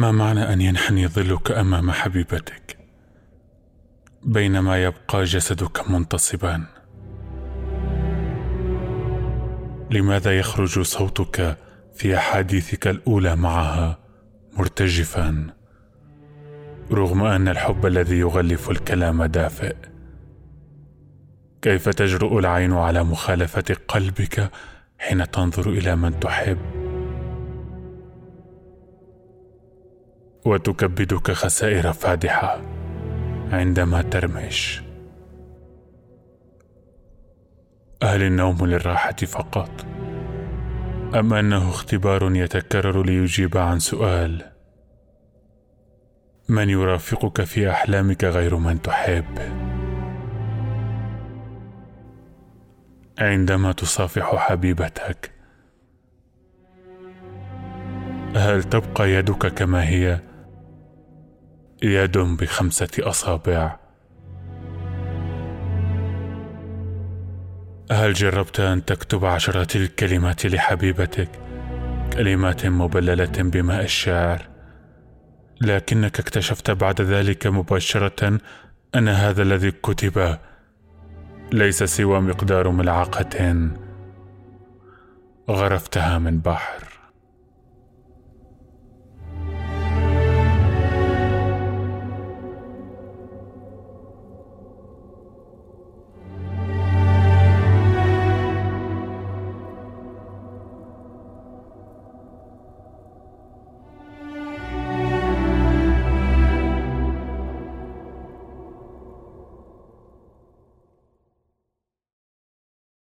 ما معنى أن ينحني ظلك أمام حبيبتك؟ بينما يبقى جسدك منتصبا. لماذا يخرج صوتك في أحاديثك الأولى معها مرتجفا؟ رغم أن الحب الذي يغلف الكلام دافئ. كيف تجرؤ العين على مخالفة قلبك حين تنظر إلى من تحب؟ وتكبدك خسائر فادحة عندما ترمش. هل النوم للراحة فقط. أم أنه اختبار يتكرر ليجيب عن سؤال. من يرافقك في أحلامك غير من تحب؟ عندما تصافح حبيبتك. هل تبقى يدك كما هي؟ يد بخمسة أصابع. هل جربت أن تكتب عشرات الكلمات لحبيبتك؟ كلمات مبللة بماء الشعر لكنك اكتشفت بعد ذلك مباشرة أن هذا الذي كتب ليس سوى مقدار ملعقة. غرفتها من بحر.